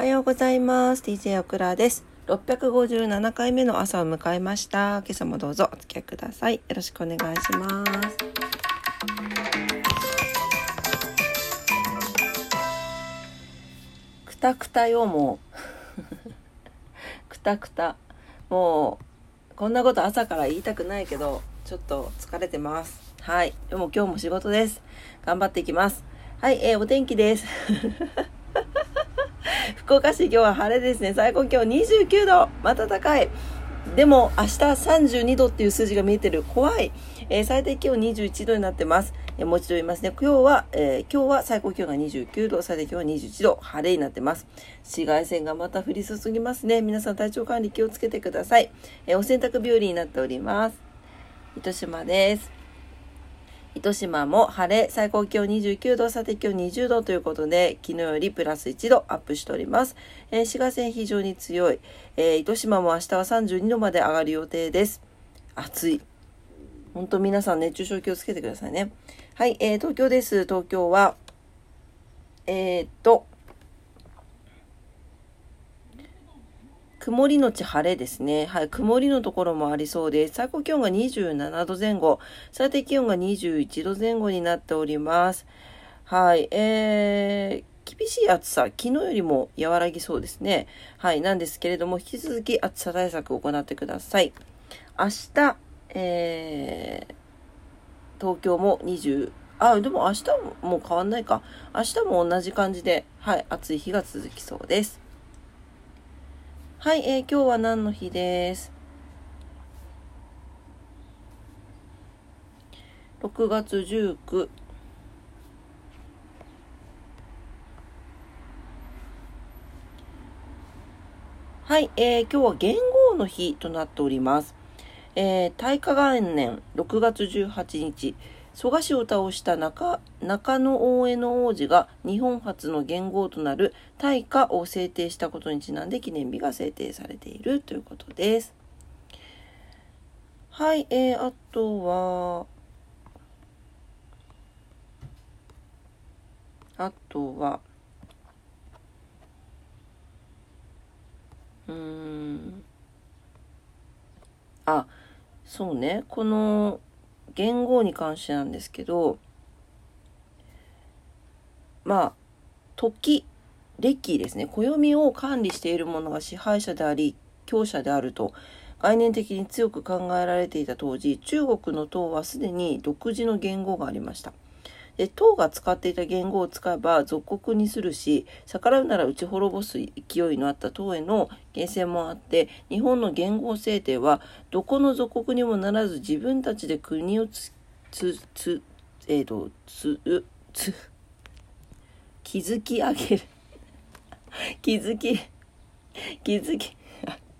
おはようございます。DJ オクラです。657回目の朝を迎えました。今朝もどうぞお付き合いください。よろしくお願いします。くたくたよ、もう。くたくた。もう、こんなこと朝から言いたくないけど、ちょっと疲れてます。はい。でも今日も仕事です。頑張っていきます。はい、えー、お天気です。福岡市今日は晴れですね。最高気温29度。また高い。でも明日32度っていう数字が見えてる。怖い。えー、最低気温21度になってます。え、もう一度言いますね。今日は、えー、今日は最高気温が29度、最低気温は21度、晴れになってます。紫外線がまた降り注ぎますね。皆さん体調管理気をつけてください。えお洗濯日和になっております。糸島です。糸島も晴れ、最高気温29度、最低気温20度ということで、昨日よりプラス1度アップしております。えー、紫外線非常に強い。えー、糸島も明日は32度まで上がる予定です。暑い。本当皆さん熱中症気をつけてくださいね。はい、えー、東京です。東京は、えー、っと、曇りのち晴れですね。はい、曇りのところもありそうです。最高気温が27度前後、最低気温が21度前後になっております。はい、えー、厳しい暑さ、昨日よりも和らぎそうですね。はい、なんですけれども、引き続き暑さ対策を行ってください。明日、えー、東京も20、あ、でも明日ももう変わんないか。明日も同じ感じで、はい、暑い日が続きそうです。はい、えー、今日は何の日です？6月19はい、えー、今日は元号の日となっております。えー、大化元年6月18日、蘇我氏を倒した中中野大江の王子が日本初の元号となる大化を制定したことにちなんで記念日が制定されているということです。はい、えー、あとは、あとは、うーん、あ、そうね、この、元号に関してなんですけどまあ時暦ですね暦を管理しているものが支配者であり強者であると概念的に強く考えられていた当時中国の唐はすでに独自の言語がありました。で唐が使っていた言語を使えば属国にするし逆らうなら打ち滅ぼす勢いのあった唐への厳選もあって日本の元号制定はどこの属国にもならず自分たちで国をつつつえー、とつつ築き上げる 築き築き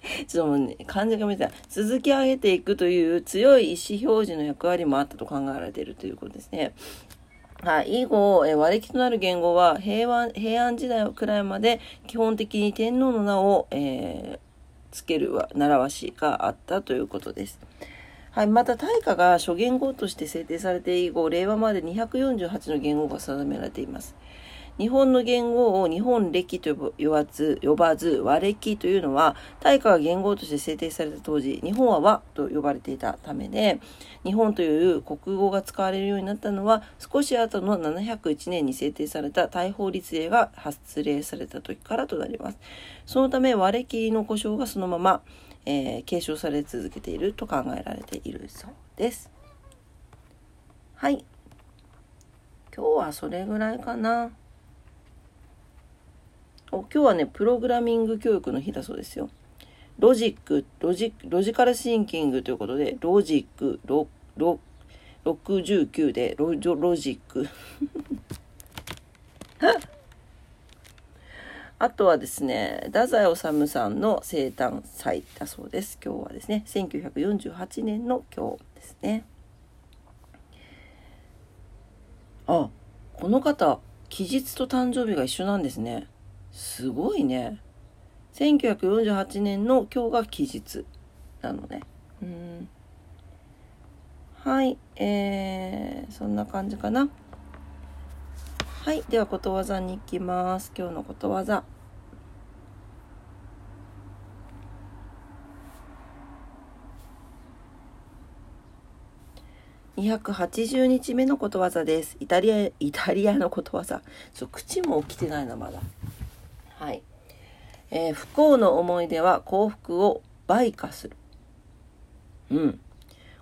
ちょっともうね、漢字が見た続き上げていくという強い意思表示の役割もあったと考えられているということですね。はい、以後、え割り切となる言語は平和平安時代くらいまで基本的に天皇の名を、えー、つける習わしがあったということです。はい、また大化が諸言語として制定されて以後、令和まで248の言語が定められています。日本の言語を日本歴と呼ばず、呼ばず和歴というのは、大化が言語として制定された当時、日本は和と呼ばれていたためで、日本という国語が使われるようになったのは、少し後の701年に制定された大法律令が発令された時からとなります。そのため、和歴の故障がそのまま、えー、継承され続けていると考えられているそうです。はい。今日はそれぐらいかな。お今日はね、プログラミング教育の日だそうですよ。ロジック、ロジロジカルシンキングということで、ロジック、ロ、ロ、69でロジロジック。あとはですね、太宰治さんの生誕祭だそうです。今日はですね、1948年の今日ですね。あ、この方、期日と誕生日が一緒なんですね。すごいね。1948年の今日が期日なのね。うん。はい、えー、そんな感じかな。はい、ではことわざに行きます。今日のことわざ。280日目のことわざです。イタリア、イタリアのことわざ。ちょ、口も起きてないな、まだ。はい。えー、不幸の思い出は幸福を倍化する。うん。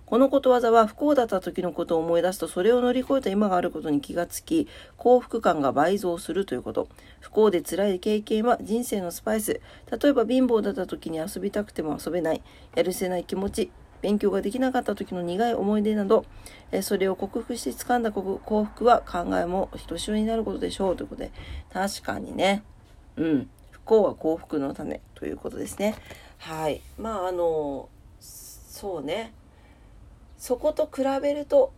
このことわざは不幸だった時のことを思い出すとそれを乗り越えた今があることに気がつき幸福感が倍増するということ。不幸で辛い経験は人生のスパイス。例えば貧乏だった時に遊びたくても遊べない。やるせない気持ち。勉強ができなかった時の苦い思い出など。それを克服して掴んだ幸福は考えもひとしおになることでしょう。ということで。確かにね。うん。不幸は幸福の種ということですね。はい。まああのそうね。そこと比べると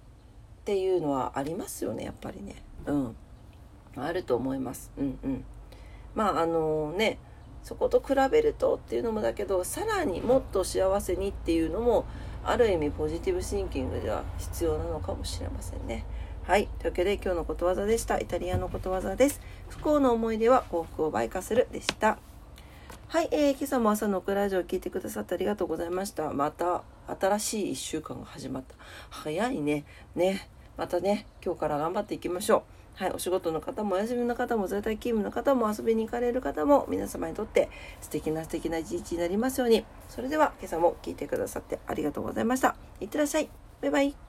っていうのはありますよねやっぱりね。うん。あると思います。うんうん。まああのねそこと比べるとっていうのもだけどさらにもっと幸せにっていうのもある意味ポジティブシンキングでは必要なのかもしれませんね。はい。というわけで今日のことわざでした。イタリアのことわざです。不幸の思い出は幸福を倍化するでした。はい、えー、今朝も朝のクラジオを聞いてくださってありがとうございました。また新しい1週間が始まった。早いね。ね。またね、今日から頑張っていきましょう。はい、お仕事の方もお休みの方も在宅勤務の方も遊びに行かれる方も皆様にとって素敵な素敵な一日になりますように。それでは今朝も聞いてくださってありがとうございました。いってらっしゃい。バイバイ。